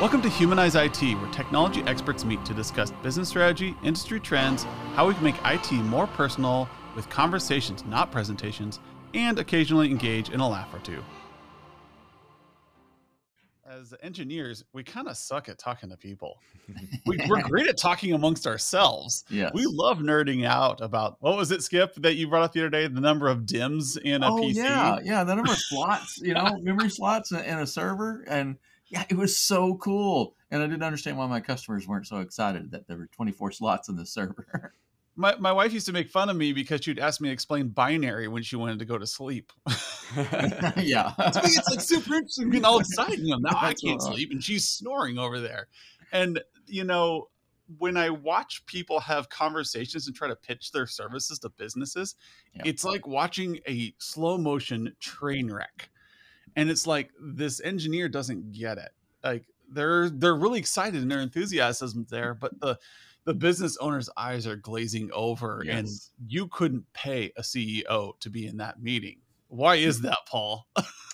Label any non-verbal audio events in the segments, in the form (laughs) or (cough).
Welcome to Humanize IT, where technology experts meet to discuss business strategy, industry trends, how we can make IT more personal with conversations, not presentations, and occasionally engage in a laugh or two. As engineers, we kind of suck at talking to people. We, are (laughs) great at talking amongst ourselves. Yes. We love nerding out about what was it, Skip, that you brought up the other day? The number of DIMMs in a oh, PC. yeah, yeah, the number of (laughs) slots, you know, memory slots in a server, and yeah, it was so cool. And I didn't understand why my customers weren't so excited that there were 24 slots in the server. (laughs) My, my wife used to make fun of me because she'd ask me to explain binary when she wanted to go to sleep. (laughs) yeah. (laughs) to me, it's like super interesting getting all excited. You know, now I can't sleep and she's snoring over there. And, you know, when I watch people have conversations and try to pitch their services to businesses, Yeah. it's like watching a slow motion train wreck. And it's like this engineer doesn't get it. Like they're they're really excited and their enthusiasm's there, but the the business owner's eyes are glazing over and you couldn't pay a CEO to be in that meeting. Why is (laughs) that, Paul? (laughs)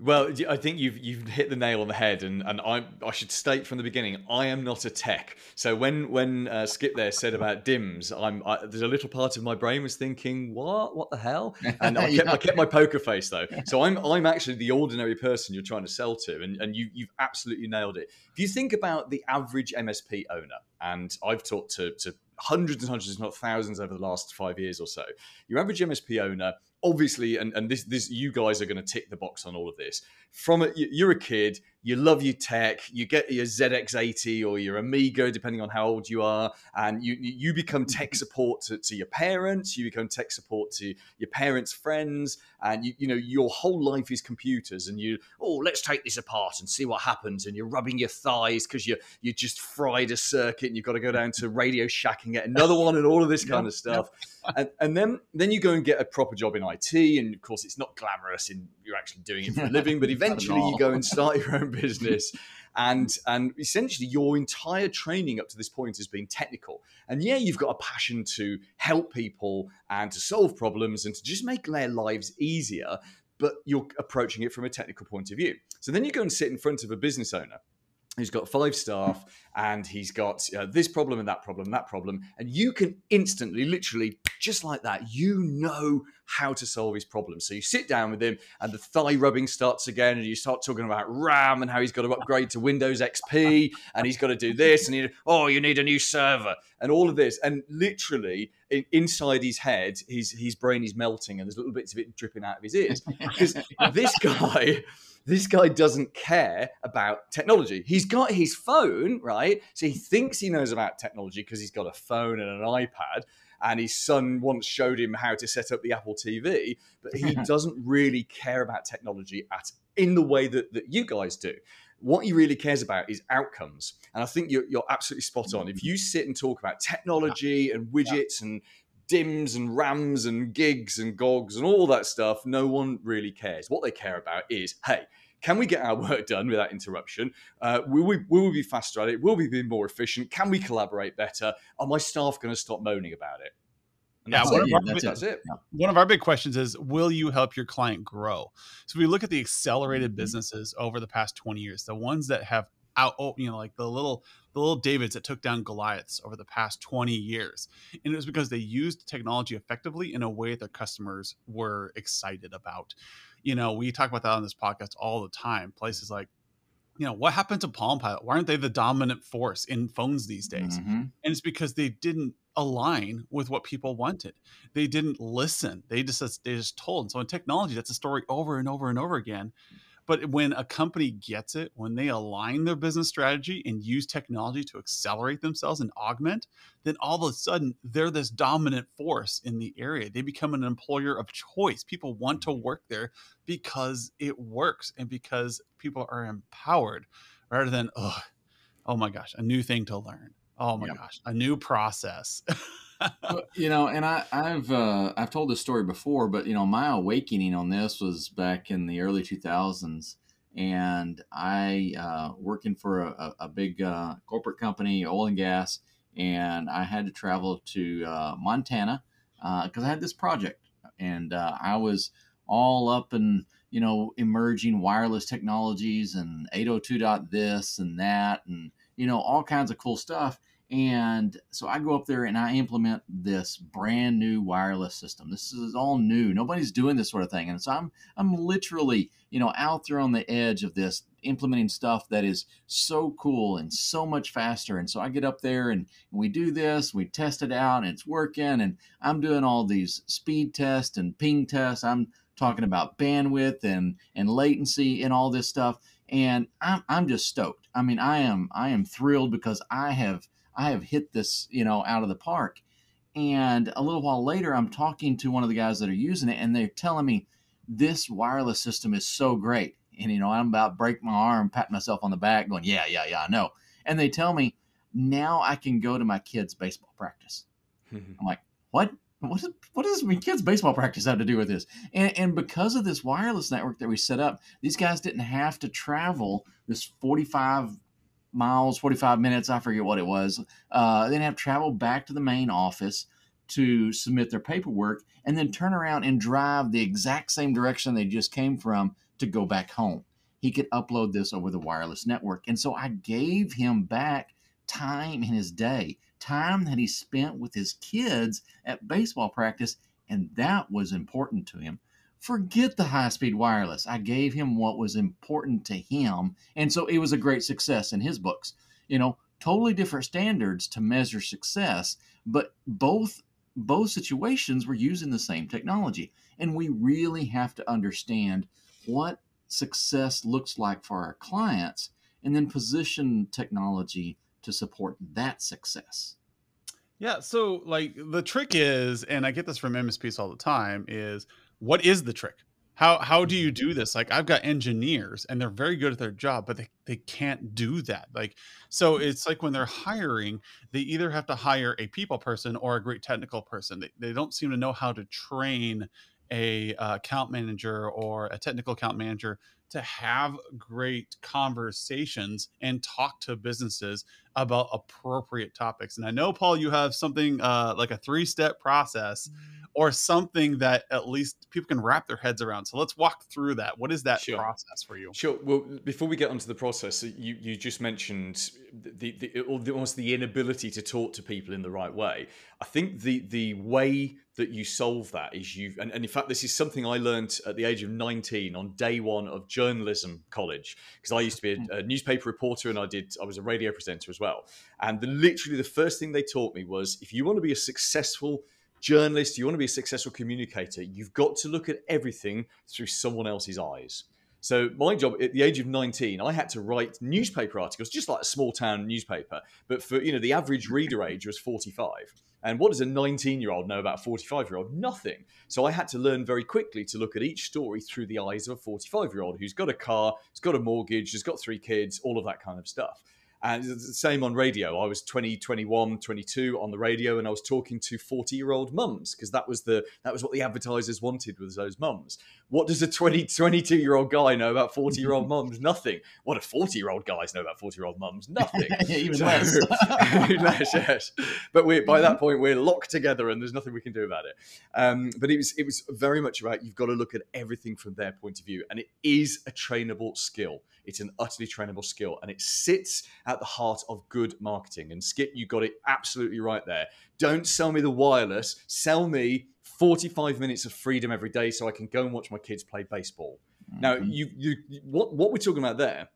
Well, I think you've you've hit the nail on the head, and, and I I should state from the beginning I am not a tech. So when when uh, Skip there said about DIMMs, I'm I, there's a little part of my brain was thinking what what the hell, and I (laughs) kept, I kept my poker face though. So I'm I'm actually the ordinary person you're trying to sell to, and and you you've absolutely nailed it. If you think about the average MSP owner, and I've talked to to hundreds and hundreds, if not thousands, over the last five years or so, your average MSP owner obviously and, and this this you guys are going to tick the box on all of this from it you're a kid you love your tech you get your zx80 or your Amiga depending on how old you are and you you become mm-hmm. tech support to, to your parents you become tech support to your parents friends and you, you know your whole life is computers and you oh let's take this apart and see what happens and you're rubbing your thighs because you you just fried a circuit and you've got to go down to radio shack and get another one and all of this (laughs) kind of stuff and, and then then you go and get a proper job in IT, and of course it's not glamorous, and you're actually doing it for a living. But at eventually you go and start your own (laughs) business, and and essentially your entire training up to this point has been technical. And yeah, you've got a passion to help people and to solve problems and to just make their lives easier. But you're approaching it from a technical point of view. So then you go and sit in front of a business owner who's got five staff and he's got uh, this problem and that problem and that problem and you can instantly literally just like that you know how to solve his problems. so you sit down with him and the thigh rubbing starts again and you start talking about ram and how he's got to upgrade to windows xp (laughs) and he's got to do this and you oh you need a new server and all of this and literally inside his head his his brain is melting and there's little bits of it dripping out of his ears (laughs) because this guy this guy doesn't care about technology. He's got his phone, right? So he thinks he knows about technology because he's got a phone and an iPad. And his son once showed him how to set up the Apple TV, but he (laughs) doesn't really care about technology at in the way that, that you guys do. What he really cares about is outcomes. And I think you're, you're absolutely spot on. If you sit and talk about technology and widgets and DIMMs and rams and gigs and gogs and all that stuff, no one really cares. What they care about is, hey, can we get our (laughs) work done without interruption? Uh, will, we, will we be faster at it? Will we be more efficient? Can we collaborate better? Are my staff going to stop moaning about it? Yeah, that's, one it. of our- that's that's it. one of our big questions is will you help your client grow so if we look at the accelerated Mhm. businesses over the past 20 years the ones that have out oh, you know like the little the little davids that took down goliaths over the past 20 years and it was because they used technology effectively in a way that their customers were excited about you know we talk about that on this podcast all the time places like you know what happened to palm pilot? Why aren't they the dominant force in phones these days? Mhm. and it's because they didn't align with what people wanted. They didn't listen. They just they just told. And so in technology that's a story over and over and over again but when a company gets it when they align their business strategy and use technology to accelerate themselves and augment then all of a sudden they're this dominant force in the area. They become an employer of choice. People want to mm-hmm. work there because it works and because people are empowered rather than oh oh my gosh a new thing to learn. Oh my gosh a new process (laughs) you know, and I, I've uh, I've told this story before, but you know, my awakening on this was back in the early 2000s, and I uh, working for a, a big uh, corporate company, oil and gas, and I had to travel to uh, Montana because I had this project, and uh, I was all up and you know emerging wireless technologies and 802 dot this and that and you know all kinds of cool stuff and so I go up there and I implement this brand new wireless system. This is all new. Nobody's doing this sort of thing. And so I'm I'm literally, you know, out there on the edge of this implementing stuff that is so cool and so much faster. And so I get up there and we do this, we test it out and it's working and I'm doing all these speed tests and ping tests. I'm talking about bandwidth and and latency and all this stuff and I'm I'm just stoked. I mean, I am I am thrilled because I have I have hit this, you know, out of the park. And a little while later, I'm talking to one of the guys that are using it, and they're telling me this wireless system is so great. And you know, I'm about to break my arm, patting myself on the back, going, "Yeah, yeah, yeah, I know." And they tell me now I can go to my kids' baseball practice. (laughs) I'm like, "What? What, is, what does my kids' baseball practice have to do with this?" And, and because of this wireless network that we set up, these guys didn't have to travel this 45 miles, 45 minutes, I forget what it was. Uh, then have to travel back to the main office to submit their paperwork and then turn around and drive the exact same direction they just came from to go back home. He could upload this over the wireless network. And so I gave him back time in his day, time that he spent with his kids at baseball practice. And that was important to him forget the high speed wireless. I gave him what was important to him. And so it was a great success in his books. You know, totally different standards to measure success, but both both situations were using the same technology. And we really have to understand what success looks like for our clients and then position technology to support that success. Yeah, so like the trick is, and I get this from MSPs all the time, is what is the trick? How how do you mm-hmm. do this? Like I've got engineers and they're very good at their job, but they, they can't do that. Like so it's like when they're hiring, they either have to hire a people person or a great technical person. They, they don't seem to know how to train a uh, account manager or a technical account manager to have great conversations and talk to businesses about appropriate topics. And I know, Paul, you have something uh, like a three step process mm-hmm. or something that at least people can wrap their heads around. So let's walk through that. What is that sure. process for you? Sure. Well, before we get onto the process, you, you just mentioned the, the, almost the inability to talk to people in the right way. I think the, the way that you solve that is you, and, and in fact, this is something I learned at the age of 19 on day one of journalism college, because I used to be a, hmm. a newspaper reporter and I did, I was a radio presenter as well well. And the, literally the first thing they taught me was if you want to be a successful journalist, you want to be a successful communicator, you've got to look at everything through someone else's eyes. So my job at the age of 19, I had to write newspaper articles, just like a small town newspaper. But for you know, the average reader age was 45. And what does a 19 year old know about a 45 year old? Nothing. So I had to learn very quickly to look at each story through the eyes of a 45 year old who's got a car, has got a mortgage, has got three kids, all of that kind of stuff. And same on radio. I was 20, 21, 22 on the radio, and I was talking to 40 year old mums because that was the that was what the advertisers wanted was those mums. What does a 20, 22 year old guy know about 40 year old (laughs) mums? Nothing. What do 40 year old guys know about 40 year old mums? (laughs) Nothing. Even so, less. (laughs) less. Yes. But we by that point, we're locked together and there's nothing we can do about it. Um, but it was, it was very much about you've got to look at everything from their point of view. And it is a trainable skill. It's an utterly trainable skill and it sits at the heart of good marketing. And Skip, you got it absolutely right there. Don't sell me the wireless, sell me 45 minutes of freedom every day so I can go and watch my kids play baseball. Mm-hmm. Now, you, you, what, what we're talking about there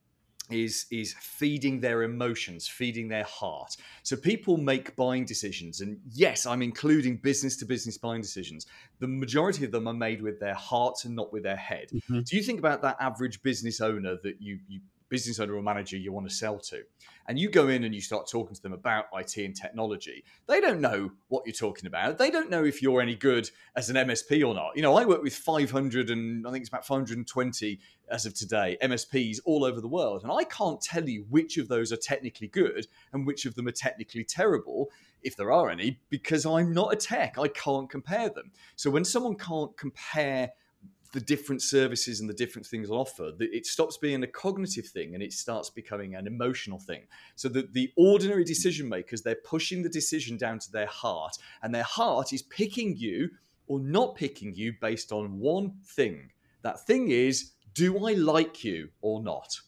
is is feeding their emotions feeding their heart so people make buying decisions and yes i'm including business to business buying decisions the majority of them are made with their heart and not with their head mm-hmm. do you think about that average business owner that you you business owner or manager you want to sell to, and you go in and you start talking to them about IT and technology, they don't know what you're talking about. They don't know if you're any good as an MSP or not. You know, I work with 500 and I think it's about 520 as of today MSPs all over the world, and I can't tell you which of those are technically good and which of them are technically terrible if there are any, because I'm not a tech. I can't compare them. So when someone can't compare the different services and the different things on offer, it stops being a cognitive thing and it starts becoming an emotional thing. So that the ordinary decision makers, they're pushing the decision down to their heart, and their heart is picking you or not picking you based on one thing. That thing is, do I like you or not?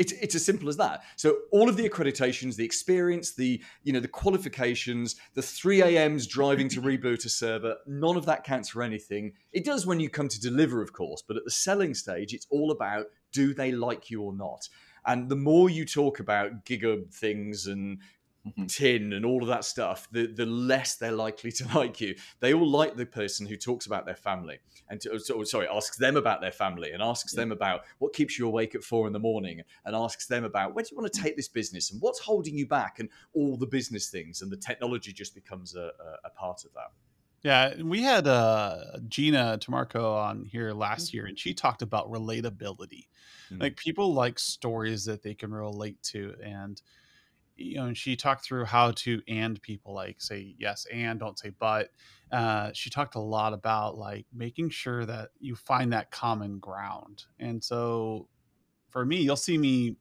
It's, it's as simple as that. So all of the accreditations, the experience, the you know the qualifications, the 3 a.m.s driving to reboot a server, none of that counts for anything. It does when you come to deliver, of course, but at the selling stage, it's all about do they like you or not. And the more you talk about giga things and mm-hmm. tin and all of that stuff, the, the less they're likely to (laughs) like you. They all like the person who talks about their family and to, so, sorry, asks them about their family and asks yeah. them about what keeps you awake at four in the morning and asks them about where do you want to take this business and what's holding you back and all the business things. And the technology just becomes a, a, a part of that. Yeah, we had uh, Gina Tamarco on here last mm-hmm. year, and she talked about relatability. Mm-hmm. Like people like stories that they can relate to, and you know, and she talked through how to and people like say yes and don't say but. Uh, she talked a lot about like making sure that you find that common ground. And so for me, you'll see me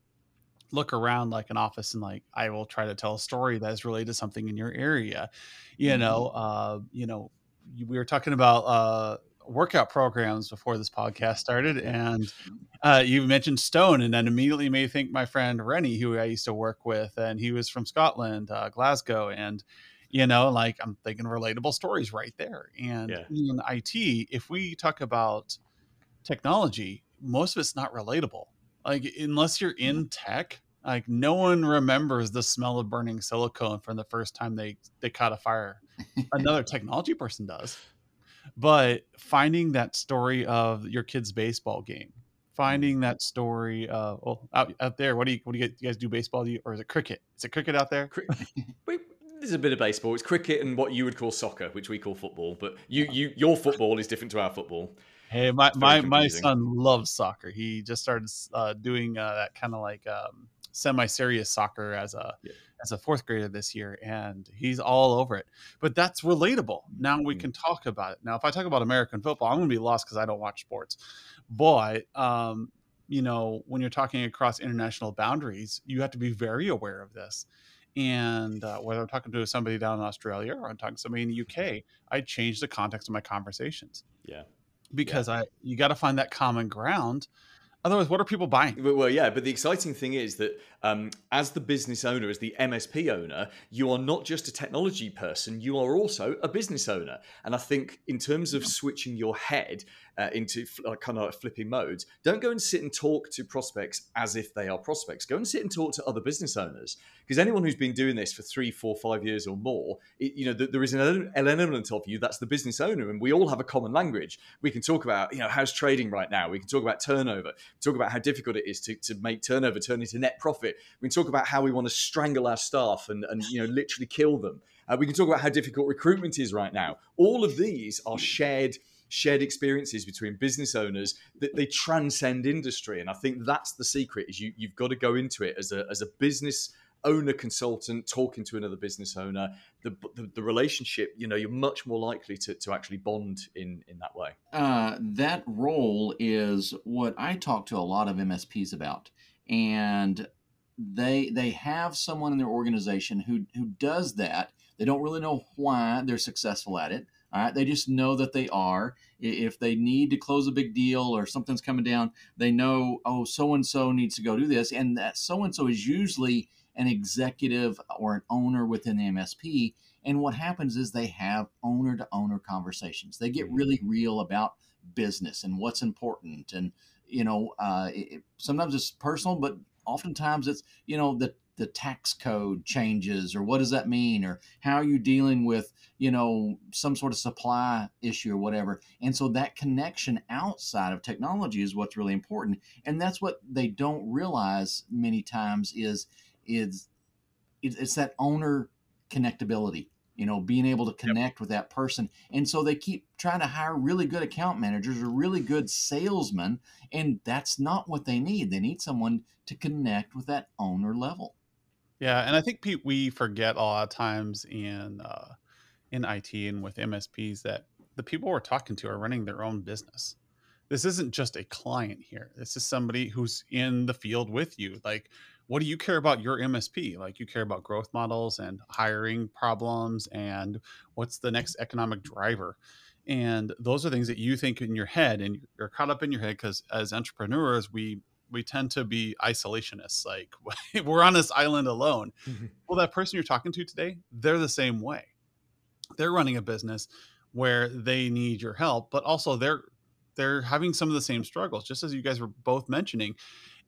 look around like an office and like I will try to tell a story that is related to something in your area. You mm-hmm. know, uh, you know, we were talking about uh workout programs before this podcast started, and uh, you mentioned Stone, and then immediately made me think my friend Rennie, who I used to work with, and he was from Scotland, uh, Glasgow, and you know, like I'm thinking relatable stories right there. And yeah. in IT, if we talk about technology, most of it's not relatable. Like unless you're in tech, like no one remembers the smell of burning silicone from the first time they they caught a fire. Another (laughs) technology person does but finding that story of your kid's baseball game finding that story uh well out, out there what do you what do you, you guys do baseball? Do you, or is it cricket? Is it cricket out there? (laughs) There's a bit of baseball. It's cricket and what you would call soccer which we call football but you you your football is different to our football. Hey my my, my son loves soccer. He just started uh, doing uh, that kind of like um, semi-serious soccer as a yeah as a fourth grader this year, and he's all over it. But that's relatable. Now we mm. can talk about it. Now, if I talk about American football, I'm going to be lost because I don't watch sports. But um, you know, when you're talking across international boundaries, you have to be very aware of this. And uh, whether I'm talking to somebody down in Australia or I'm talking to somebody in the UK, I change the context of my conversations. Yeah. Because yeah. I you got to find that common ground Otherwise, what are people buying? Well, yeah, but the exciting thing is that um, as the business owner, as the MSP owner, you are not just a technology person, you are also a business owner. And I think, in terms of switching your head uh, into uh, kind of like flipping modes, don't go and sit and talk to prospects as if they are prospects. Go and sit and talk to other business owners. Because anyone who's been doing this for three, four, five years or more, it, you know, th- there is an element of you that's the business owner, and we all have a common language. We can talk about, you know, how's trading right now. We can talk about turnover. talk about how difficult it is to, to make turnover turn into net profit. We can talk about how we want to strangle our staff and, and you know, literally kill them. Uh, we can talk about how difficult recruitment is right now. All of these are shared shared experiences between business owners that they transcend industry. And I think that's the secret is you, you've got to go into it as a, as a business owner consultant talking to another business owner the, the, the, relationship you know you're much more likely to, to actually bond in in that way uh, that role is what i talk to a lot of msps about and they they have someone in their organization who who does that they don't really know why they're successful at it all right, they just know that they are. If they need to close a big deal or something's coming down, they know, oh, so and so needs to go do this. And that so and so is usually an executive or an owner within the MSP. And what happens is they have owner to owner conversations. They get really real about business and what's important. And, you know, uh, it, sometimes it's personal, but oftentimes it's, you know, the the tax code changes or what does that mean or how are you dealing with you know some sort of supply issue or whatever. And so that connection outside of technology is what's really important. And that's what they don't realize many times is is it's that owner connectability you know being able to connect yep. with that person and so they keep trying to hire really good account managers or really good salesmen and that's not what they need they need someone to connect with that owner level yeah, and I think Pete, we forget a lot of times in uh, in IT and with MSPs that the people we're talking to are running their own business. This isn't just a client here. This is somebody who's in the field with you. Like what do you care about your MSP? Like you care about growth models and hiring problems and what's the next economic driver. And those are things that you think in your head and you're caught up in your head because as entrepreneurs, we we tend to be isolationists. Like (laughs) we're on this island alone. Mm-hmm. Well, that person you're talking to today, they're the same way. They're running a business where they need your help, but also they're they're having some of the same struggles, just as you guys were both mentioning,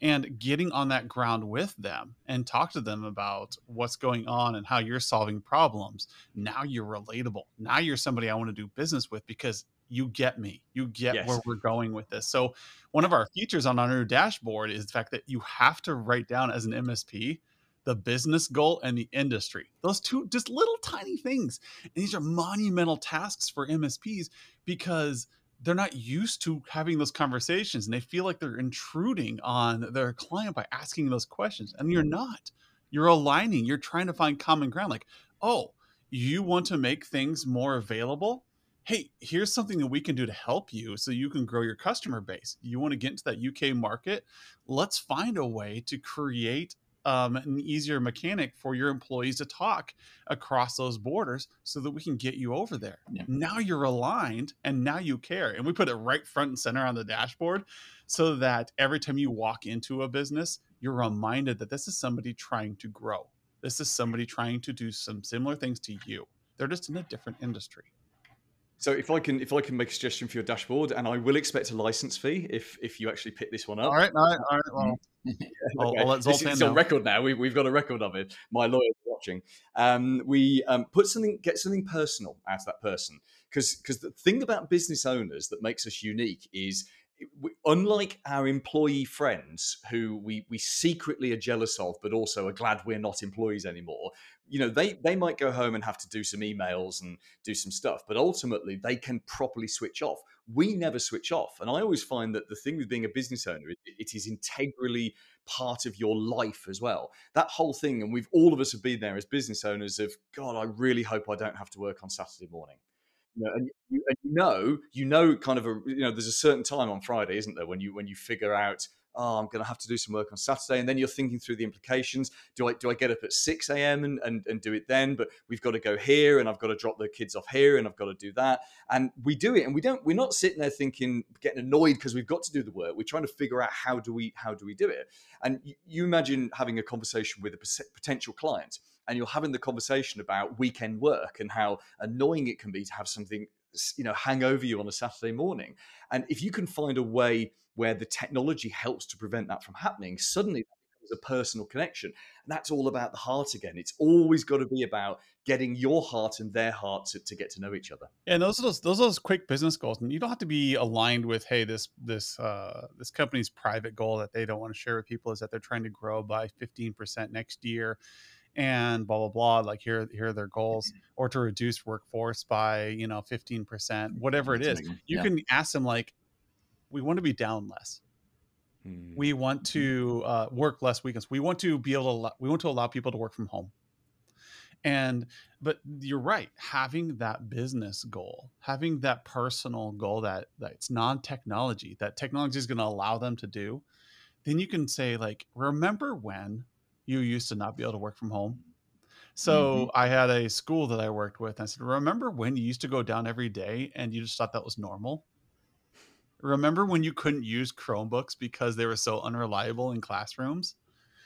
and getting on that ground with them and talk to them about what's going on and how you're solving problems. Now you're relatable. Now you're somebody I want to do business with because you get me. You get yes. where we're going with this. So, one of our features on our new dashboard is the fact that you have to write down as an MSP the business goal and the industry. Those two just little tiny things. And these are monumental tasks for MSPs because they're not used to having those conversations and they feel like they're intruding on their client by asking those questions and you're mm-hmm. not. You're aligning you're trying to find common ground like oh you want to make things more available? Hey here's something that we can do to help you so you can grow your customer base. You want to get into that uk market? Let's find a way to create um, an easier mechanic for your employees to talk across those borders so that we can get you over there. Yeah. Now you're aligned and now you care. And we put it right front and center on the dashboard so that every time you walk into a business, you're reminded that this is somebody trying to grow. This is somebody trying to do some similar things to you. They're just in a different industry. So if I can if I can make a suggestion for your dashboard, and I will expect a license fee if if you actually pick this one up. All right, all right, all right. Well, (laughs) okay. I'll let Zoltan it's on record now. We, we've got a record of it. My lawyer's watching. Um, we um, put something, get something personal out of that person, because because the thing about business owners that makes us unique is unlike our employee friends who we we secretly are jealous of but also are glad we're not employees anymore you know they they might go home and have to do some emails and do some stuff but ultimately they can properly switch off we never switch off. And I always find that the thing with being a business owner, it, it is integrally part of your life as well. That whole thing, and we've all of us have been there as business owners of God, I really hope I don't have to work on Saturday morning. You know, and you, and you know, you know, kind of a you know, there's a certain time on Friday, isn't there, when you when you figure out oh, I'm going to have to do some work on Saturday. And then you're thinking through the implications. Do I do I get up at 6 a.m. And, and, and do it then? But we've got to go here and I've got to drop the kids off here and I've got to do that. And we do it and we don't, we're not sitting there thinking, getting annoyed because we've got to do the work. We're trying to figure out how do we, how do we do it? And you imagine having a conversation with a potential client and you're having the conversation about weekend work and how annoying it can be to have something you know hang over you on a saturday morning. And if you can find a way where the technology helps to prevent that from happening suddenly becomes a personal connection. And that's all about the heart again. It's always got to be about getting your heart and their heart to, to get to know each other. And those are those those are those quick business goals. And you don't have to be aligned with hey this this uh this company's private goal that they don't want to share with people is that they're trying to grow by 15% next year and blah blah blah like here here are their goals (laughs) or to reduce workforce by you know 15% whatever it is you yeah. can ask them like we want to be down less mm-hmm. we want mm-hmm. to uh, work less weekends we want to be able to we want to allow people to work from home and but you're right having that business goal having that personal goal that that's non-technology that technology is going to allow them to do then you can say like remember when you used to not be able to work from home. So mm-hmm. I had a school that I worked with. And I said, Remember when you used to go down every day and you just thought that was normal? Remember when you couldn't use Chromebooks because they were so unreliable in classrooms?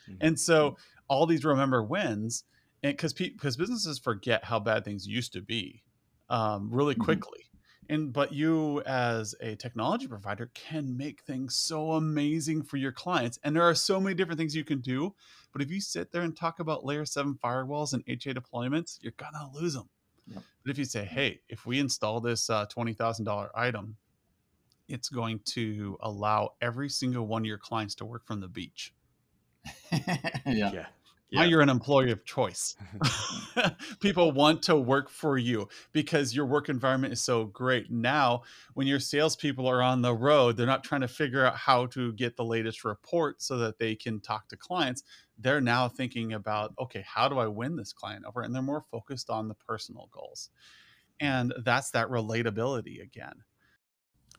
Mm-hmm. And so mm-hmm. all these remember wins, and because because businesses forget how bad things used to be um, really mm-hmm. quickly and but you as a technology provider can make things so amazing for your clients and there are so many different things you can do but if you sit there and talk about layer 7 firewalls and ha deployments you're gonna lose them yep. but if you say hey if we install this uh, $20000 item it's going to allow every single one of your clients to work from the beach (laughs) yeah. yeah yeah. Now you're an employee of choice. (laughs) (laughs) People want to work for you because your work environment is so great. Now, when your salespeople are on the road, they're not trying to figure out how to get the latest report so that they can talk to clients. They're now thinking about, okay, how do I win this client over? And they're more focused on the personal goals. And that's that relatability again.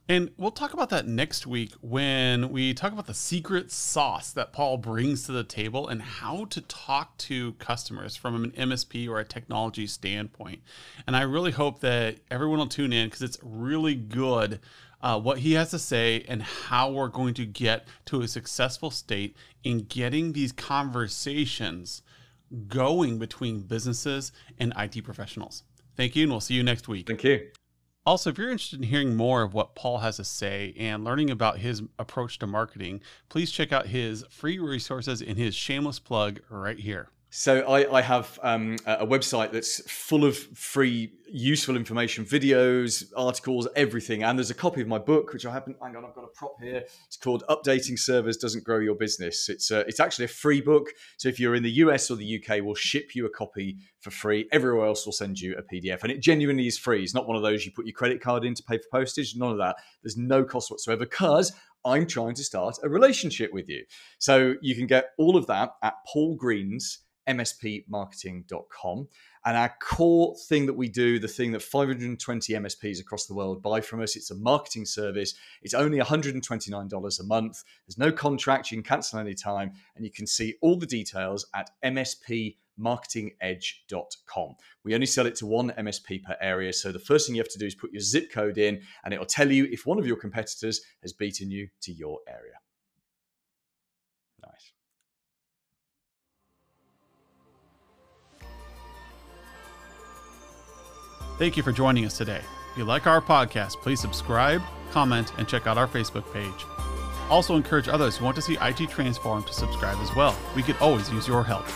And we'll talk about that next week when we talk about the secret sauce that Paul brings to the table and how to talk to customers from an MSP or a technology standpoint. And I really hope that everyone will tune in because it's really good uh, what he has to say and how we're going to get to a successful state in getting these conversations going between businesses and IT professionals. Thank you, and we'll see you next week. Thank you. Also, if you're interested in hearing more of what Paul has to say and learning about his approach to marketing, please check out his free resources in his shameless plug right here. So I, I have um, a website that's full of free, useful information, videos, articles, everything. And there's a copy of my book, which I happen. Hang on, I've got a prop here. It's called "Updating Servers Doesn't Grow Your Business." It's a, uh, it's actually a free book. So if you're in the US or the UK, we'll ship you a copy for free. Everywhere else will send you a PDF, and it genuinely is free. It's not one of those you put your credit card in to pay for postage. None of that. There's no cost whatsoever because I'm trying to start a relationship with you. So you can get all of that at Paul Green's mspmarketing.com. And our core thing that we do, the thing that 520 MSPs across the world buy from us, it's a marketing service. It's only $129 a month. There's no contract. You can cancel anytime. And you can see all the details at mspmarketingedge.com. We only sell it to one MSP per area. So the first thing you have to do is put your zip code in, and it'll tell you if one of your competitors has beaten you to your area. Thank you for joining us today. If you like our podcast, please subscribe, comment, and check out our Facebook page. Also, encourage others who want to see IT transform to subscribe as well. We could always use your help.